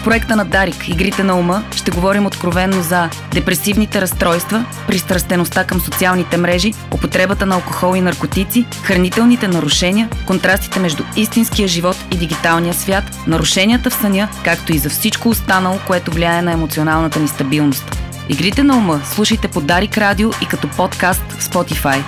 В проекта на Дарик Игрите на ума ще говорим откровенно за депресивните разстройства, пристрастеността към социалните мрежи, употребата на алкохол и наркотици, хранителните нарушения, контрастите между истинския живот и дигиталния свят, нарушенията в съня, както и за всичко останало, което влияе на емоционалната ни стабилност. Игрите на ума слушайте по Дарик Радио и като подкаст в Spotify.